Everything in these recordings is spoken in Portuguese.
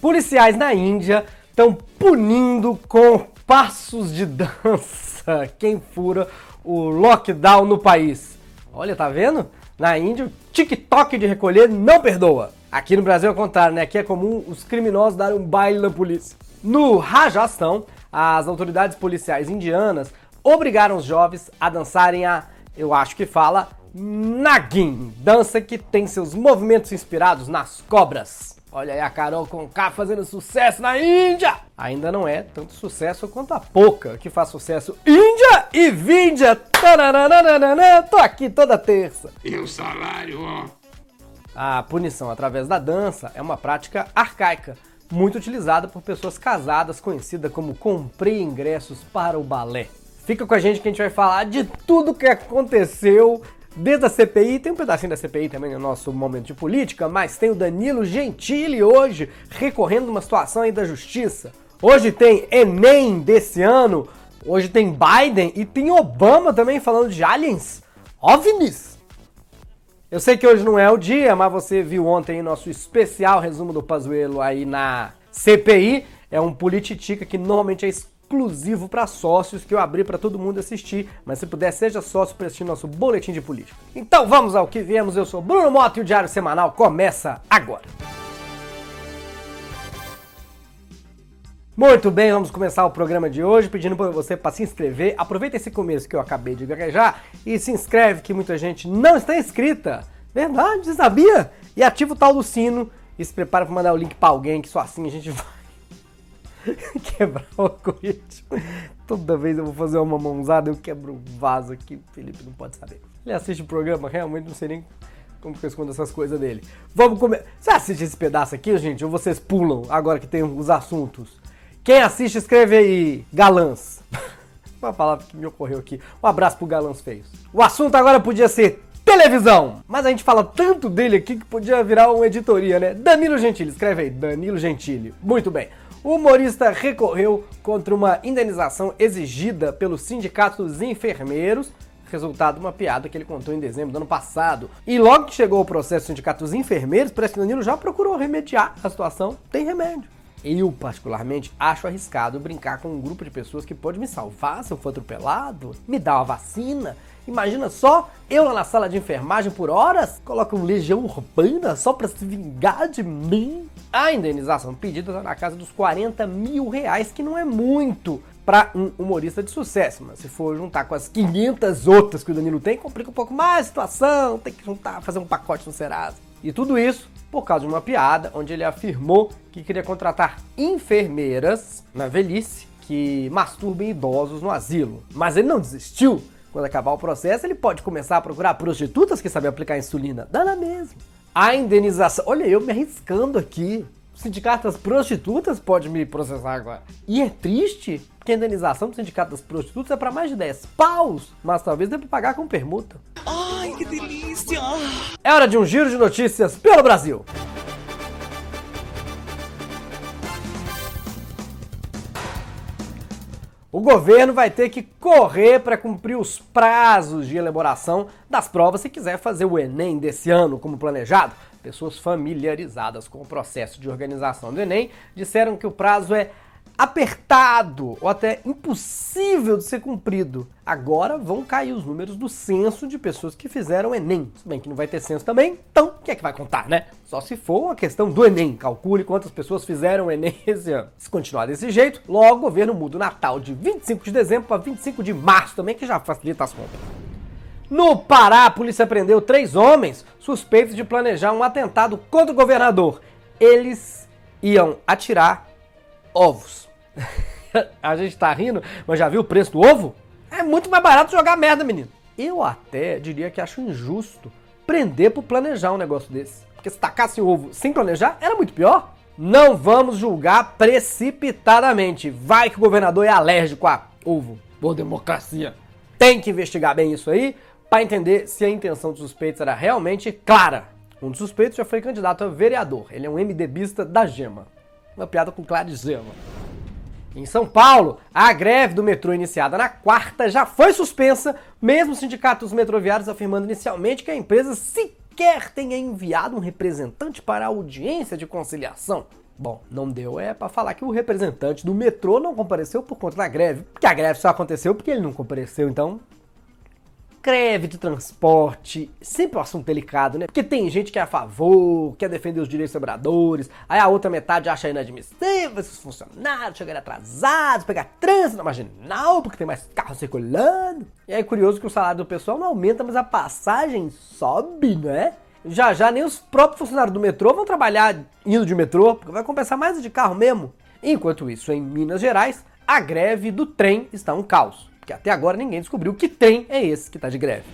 Policiais na Índia estão punindo com passos de dança quem fura o lockdown no país. Olha, tá vendo? Na Índia, o TikTok de recolher não perdoa. Aqui no Brasil é o contrário, né? Aqui é comum os criminosos darem um baile na polícia. No Rajastão, as autoridades policiais indianas obrigaram os jovens a dançarem a, eu acho que fala, Nagin, dança que tem seus movimentos inspirados nas cobras. Olha aí a Carol Conká fazendo sucesso na Índia! Ainda não é tanto sucesso quanto a Poca, que faz sucesso Índia e Víndia! Tô aqui toda terça. E o salário, ó? A punição através da dança é uma prática arcaica, muito utilizada por pessoas casadas, conhecida como comprei ingressos para o balé. Fica com a gente que a gente vai falar de tudo que aconteceu desde a CPI, tem um pedacinho da CPI também no nosso momento de política, mas tem o Danilo Gentili hoje recorrendo uma situação aí da justiça. Hoje tem Enem desse ano, hoje tem Biden e tem Obama também falando de aliens, OVNIs. Eu sei que hoje não é o dia, mas você viu ontem nosso especial resumo do Pazuello aí na CPI. É um polititica que normalmente é exclusivo para sócios que eu abri para todo mundo assistir, mas se puder seja sócio para assistir nosso boletim de política. Então vamos ao que viemos. Eu sou Bruno Mota e o Diário Semanal começa agora. Muito bem, vamos começar o programa de hoje pedindo para você para se inscrever. Aproveita esse começo que eu acabei de gaguejar e se inscreve que muita gente não está inscrita. Verdade, você sabia? E ativa o tal do sino e se prepara para mandar o link para alguém que só assim a gente vai quebrar o algoritmo. Toda vez eu vou fazer uma mãozada, eu quebro um vaso aqui, o Felipe não pode saber. Ele assiste o programa, realmente não sei nem como que eu escondo essas coisas dele. Vamos comer. Você assiste esse pedaço aqui, gente? Ou vocês pulam agora que tem os assuntos? Quem assiste, escreve aí, galãs. Uma palavra que me ocorreu aqui. Um abraço pro galãs feios. O assunto agora podia ser televisão. Mas a gente fala tanto dele aqui que podia virar uma editoria, né? Danilo Gentili, escreve aí, Danilo Gentili. Muito bem. O humorista recorreu contra uma indenização exigida pelo Sindicato dos Enfermeiros, resultado de uma piada que ele contou em dezembro do ano passado. E logo que chegou o processo do Sindicato dos Enfermeiros, parece que Danilo já procurou remediar a situação. Tem remédio. Eu, particularmente, acho arriscado brincar com um grupo de pessoas que pode me salvar se eu for atropelado, me dar uma vacina. Imagina só, eu lá na sala de enfermagem por horas, coloco um legião urbana só para se vingar de mim. A indenização pedida está na casa dos 40 mil reais, que não é muito para um humorista de sucesso, mas se for juntar com as 500 outras que o Danilo tem, complica um pouco mais a situação, tem que juntar, fazer um pacote no Serasa. E tudo isso por causa de uma piada onde ele afirmou que queria contratar enfermeiras na velhice que masturbem idosos no asilo. Mas ele não desistiu. Quando acabar o processo, ele pode começar a procurar prostitutas que sabem aplicar insulina. Dá na mesma. A indenização. Olha, eu me arriscando aqui. O sindicato das prostitutas pode me processar agora. E é triste, porque a indenização do sindicato das prostitutas é para mais de 10 paus. Mas talvez dê pra pagar com permuta. Que delícia! É hora de um giro de notícias pelo Brasil. O governo vai ter que correr para cumprir os prazos de elaboração das provas se quiser fazer o Enem desse ano como planejado. Pessoas familiarizadas com o processo de organização do Enem disseram que o prazo é apertado ou até impossível de ser cumprido. Agora vão cair os números do censo de pessoas que fizeram Enem. Se bem que não vai ter censo também, então o que é que vai contar, né? Só se for uma questão do Enem. Calcule quantas pessoas fizeram Enem esse ano. Se continuar desse jeito, logo o governo muda o Natal de 25 de dezembro para 25 de março também, que já facilita as contas. No Pará, a polícia prendeu três homens suspeitos de planejar um atentado contra o governador. Eles iam atirar ovos. a gente tá rindo, mas já viu o preço do ovo? É muito mais barato jogar merda, menino. Eu até diria que acho injusto prender por planejar um negócio desse. Porque se tacasse o ovo sem planejar, era muito pior. Não vamos julgar precipitadamente. Vai que o governador é alérgico a ovo. Boa democracia. Tem que investigar bem isso aí para entender se a intenção dos suspeitos era realmente clara. Um dos suspeitos já foi candidato a vereador. Ele é um MDBista da Gema. Uma piada com Gema. Em São Paulo, a greve do metrô iniciada na quarta já foi suspensa, mesmo o sindicato dos metroviários afirmando inicialmente que a empresa sequer tenha enviado um representante para a audiência de conciliação. Bom, não deu é para falar que o representante do metrô não compareceu por conta da greve. Porque a greve só aconteceu porque ele não compareceu, então greve de transporte, sempre um assunto delicado, né? Porque tem gente que é a favor, quer defender os direitos trabalhadores, aí a outra metade acha inadmissível esses funcionários chegarem atrasados, pegar trânsito na marginal, porque tem mais carros circulando. E é curioso que o salário do pessoal não aumenta, mas a passagem sobe, né? Já já nem os próprios funcionários do metrô vão trabalhar indo de metrô, porque vai compensar mais de carro mesmo. Enquanto isso, em Minas Gerais, a greve do trem está um caos porque até agora ninguém descobriu que trem é esse que está de greve.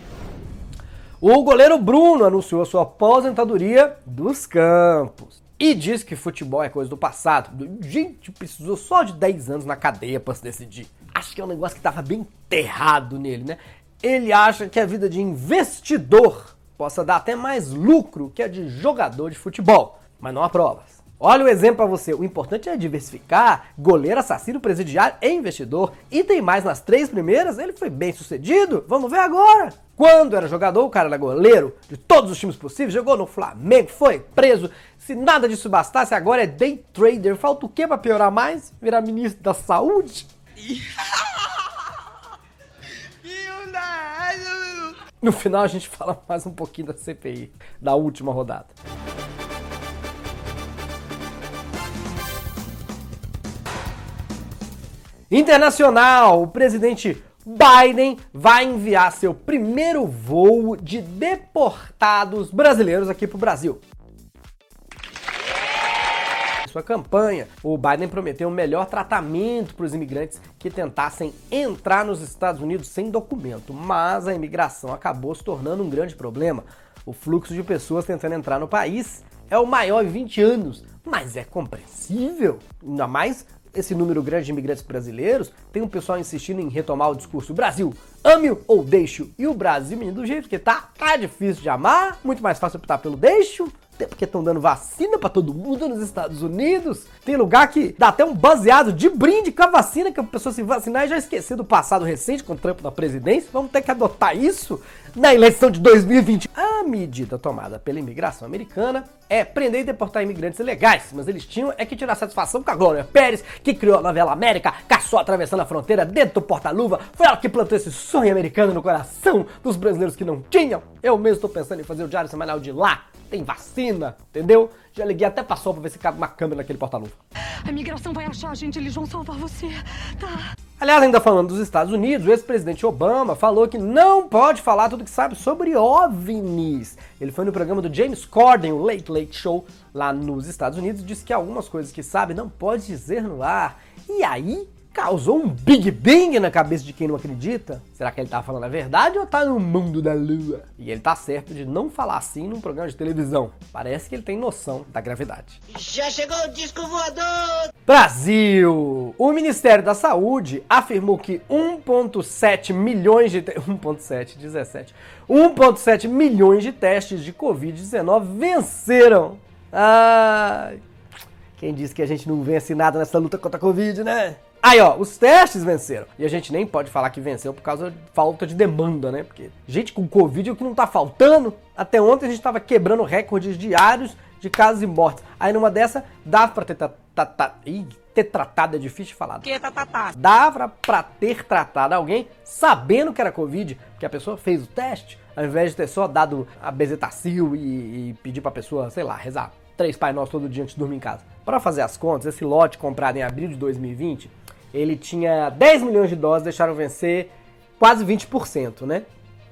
O goleiro Bruno anunciou sua aposentadoria dos campos e disse que futebol é coisa do passado. Gente, precisou só de 10 anos na cadeia para se decidir. Acho que é um negócio que estava bem enterrado nele, né? Ele acha que a vida de investidor possa dar até mais lucro que a de jogador de futebol, mas não há provas. Olha o exemplo para você. O importante é diversificar. Goleiro, assassino, presidiário e investidor. E tem mais nas três primeiras. Ele foi bem sucedido. Vamos ver agora. Quando era jogador, o cara era goleiro de todos os times possíveis. Jogou no Flamengo, foi preso. Se nada disso bastasse, agora é day trader. Falta o que para piorar mais? Virar ministro da saúde? No final a gente fala mais um pouquinho da CPI, da última rodada. Internacional, o presidente Biden vai enviar seu primeiro voo de deportados brasileiros aqui para o Brasil. Sua campanha, o Biden prometeu um melhor tratamento para os imigrantes que tentassem entrar nos Estados Unidos sem documento, mas a imigração acabou se tornando um grande problema. O fluxo de pessoas tentando entrar no país é o maior em 20 anos, mas é compreensível, ainda mais esse número grande de imigrantes brasileiros, tem um pessoal insistindo em retomar o discurso Brasil, ame-o ou deixe-o. E o Brasil, menino, do jeito que tá, tá difícil de amar, muito mais fácil optar pelo deixe-o, até porque estão dando vacina para todo mundo nos Estados Unidos. Tem lugar que dá até um baseado de brinde com a vacina, que a pessoa se vacinar e já esquecer do passado recente com o Trump na presidência. Vamos ter que adotar isso na eleição de 2020. A medida tomada pela imigração americana é prender e deportar imigrantes ilegais, mas eles tinham é que tirar satisfação com a Glória Pérez, que criou a novela América, caçou atravessando a fronteira dentro do porta-luva, foi ela que plantou esse sonho americano no coração dos brasileiros que não tinham. Eu mesmo estou pensando em fazer o diário semanal de lá tem vacina, entendeu? Já liguei até passou pra ver se cabe uma câmera naquele porta-luva. A migração vai achar a gente, eles vão salvar você, tá? Aliás, ainda falando dos Estados Unidos, o ex-presidente Obama falou que não pode falar tudo que sabe sobre OVNIs. Ele foi no programa do James Corden, o Late Late Show, lá nos Estados Unidos, e disse que algumas coisas que sabe não pode dizer no ar. E aí, causou um Big Bang na cabeça de quem não acredita? Será que ele tá falando a verdade ou tá no mundo da lua? E ele tá certo de não falar assim num programa de televisão. Parece que ele tem noção da gravidade. Já chegou o disco voador! Brasil! O Ministério da Saúde afirmou que 1.7 milhões de 1.7, 17. 1.7 milhões de testes de COVID-19 venceram. Ai, quem disse que a gente não vence nada nessa luta contra a Covid, né? Aí, ó, os testes venceram. E a gente nem pode falar que venceu por causa de falta de demanda, né? Porque gente com Covid é o que não tá faltando. Até ontem a gente tava quebrando recordes diários de casos e mortes. Aí numa dessa, dava pra ter, ta, ta, ta, ih, ter tratado, é difícil de falar. Que tá, tá, tá. Dava pra ter tratado alguém sabendo que era Covid, porque a pessoa fez o teste, ao invés de ter só dado a bezetacil e, e pedir pra pessoa, sei lá, rezar três Pai Nosso todo dia antes de dormir em casa. Para fazer as contas, esse lote comprado em abril de 2020 ele tinha 10 milhões de doses, deixaram vencer quase 20%, né?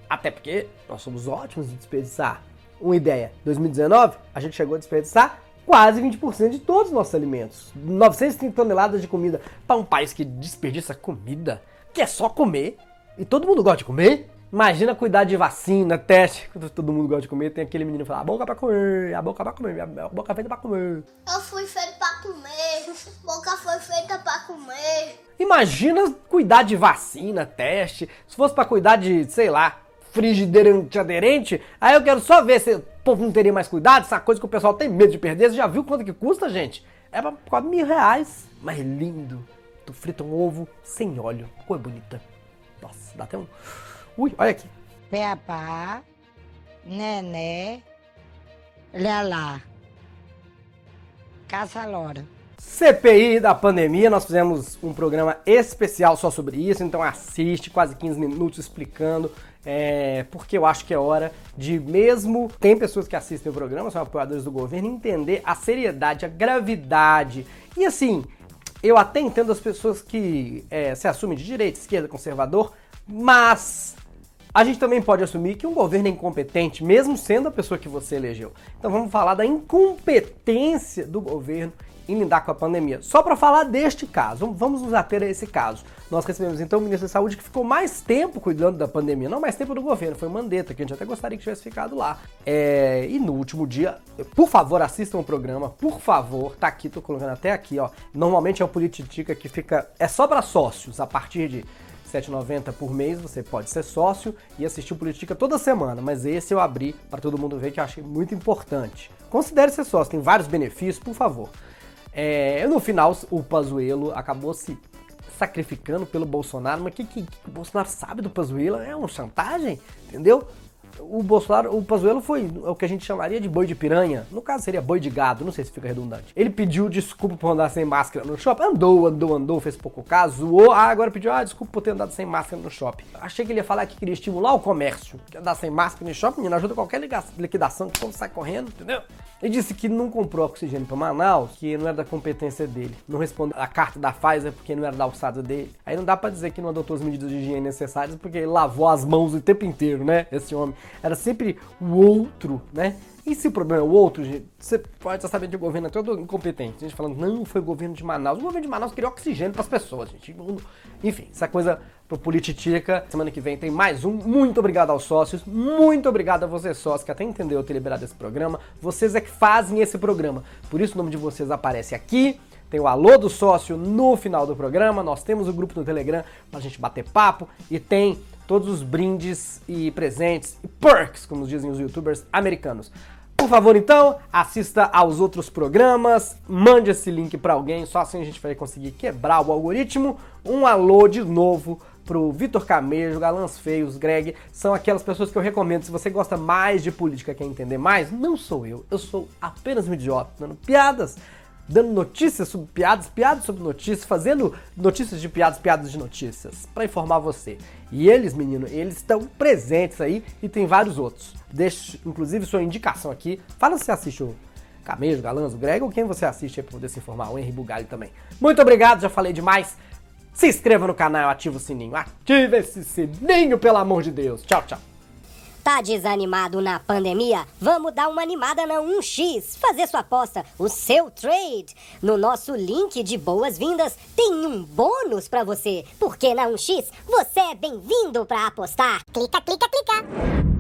Até porque nós somos ótimos em desperdiçar. Uma ideia, 2019 a gente chegou a desperdiçar quase 20% de todos os nossos alimentos. 930 toneladas de comida para um país que desperdiça comida, que é só comer, e todo mundo gosta de comer. Imagina cuidar de vacina, teste, quando todo mundo gosta de comer, tem aquele menino que fala, a boca pra comer, a boca pra comer, a boca feita pra comer. Eu fui feito pra comer, boca foi feita pra comer. Imagina cuidar de vacina, teste, se fosse pra cuidar de, sei lá, frigideira antiaderente, aí eu quero só ver se o povo não teria mais cuidado, essa coisa que o pessoal tem medo de perder, você já viu quanto que custa, gente? É pra quase mil reais, mas lindo. Tu frita um ovo sem óleo, coisa bonita. Nossa, dá até um... Ui, olha aqui. Peapá, Nené, Lelá. caça-lora. CPI da pandemia, nós fizemos um programa especial só sobre isso, então assiste, quase 15 minutos explicando, é, porque eu acho que é hora de mesmo, tem pessoas que assistem o programa, são apoiadores do governo, entender a seriedade, a gravidade, e assim, eu até entendo as pessoas que é, se assumem de direita, esquerda, conservador, mas a gente também pode assumir que um governo é incompetente, mesmo sendo a pessoa que você elegeu. Então vamos falar da incompetência do governo em lidar com a pandemia. Só para falar deste caso, vamos nos ater a esse caso. Nós recebemos então o ministro da Saúde que ficou mais tempo cuidando da pandemia, não mais tempo do governo, foi Mandetta, que a gente até gostaria que tivesse ficado lá. É, e no último dia, por favor, assistam o programa, por favor, tá aqui, tô colocando até aqui, ó. Normalmente é o Polititica que fica, é só para sócios, a partir de 7,90 por mês, você pode ser sócio e assistir o Politica toda semana, mas esse eu abri para todo mundo ver que eu achei muito importante. Considere ser sócio, tem vários benefícios, por favor. É, no final, o Pazuello acabou se sacrificando pelo Bolsonaro, mas o que, que, que, o Bolsonaro sabe do Pazuello? É uma chantagem, entendeu? O Bolsonaro, o Pazuello foi o que a gente chamaria de boi de piranha. No caso seria boi de gado, não sei se fica redundante. Ele pediu desculpa por andar sem máscara no shopping. Andou, andou, andou, fez pouco caso, zoou. Ah, agora pediu, ah, desculpa por ter andado sem máscara no shopping. Achei que ele ia falar que queria estimular o comércio. Que andar sem máscara no shopping, não ajuda qualquer liquidação que o sai correndo, entendeu? Ele disse que não comprou oxigênio para Manaus, que não era da competência dele. Não respondeu a carta da Pfizer porque não era da alçada dele. Aí não dá para dizer que não adotou as medidas de higiene necessárias porque ele lavou as mãos o tempo inteiro, né? Esse homem. Era sempre o outro, né? E se o problema é o outro, gente, você pode estar sabendo que o governo é todo incompetente. A gente falando, não, foi o governo de Manaus. O governo de Manaus queria oxigênio para as pessoas, gente. Enfim, essa coisa pro Polititica. Semana que vem tem mais um. Muito obrigado aos sócios. Muito obrigado a vocês, sócios, que até entendeu eu ter liberado esse programa. Vocês é que fazem esse programa. Por isso o nome de vocês aparece aqui. Tem o alô do sócio no final do programa. Nós temos o grupo no Telegram pra gente bater papo. E tem todos os brindes e presentes e perks, como dizem os youtubers americanos. Por favor, então, assista aos outros programas, mande esse link para alguém, só assim a gente vai conseguir quebrar o algoritmo. Um alô de novo pro Vitor Camejo, Galãs Feios, Greg, são aquelas pessoas que eu recomendo. Se você gosta mais de política, quer entender mais, não sou eu, eu sou apenas um idiota, dando piadas dando notícias sobre piadas, piadas sobre notícias, fazendo notícias de piadas, piadas de notícias, para informar você. E eles, menino, eles estão presentes aí e tem vários outros. Deixe, inclusive, sua indicação aqui. Fala se assiste o Camejo, Galãs, o Greg ou quem você assiste aí pra poder se informar, o Henry Bugalho também. Muito obrigado, já falei demais. Se inscreva no canal, ativa o sininho. Ative esse sininho, pelo amor de Deus. Tchau, tchau. Tá desanimado na pandemia? Vamos dar uma animada na 1x, fazer sua aposta, o seu trade. No nosso link de boas-vindas tem um bônus para você, porque na 1x você é bem-vindo para apostar. Clica, clica, clica.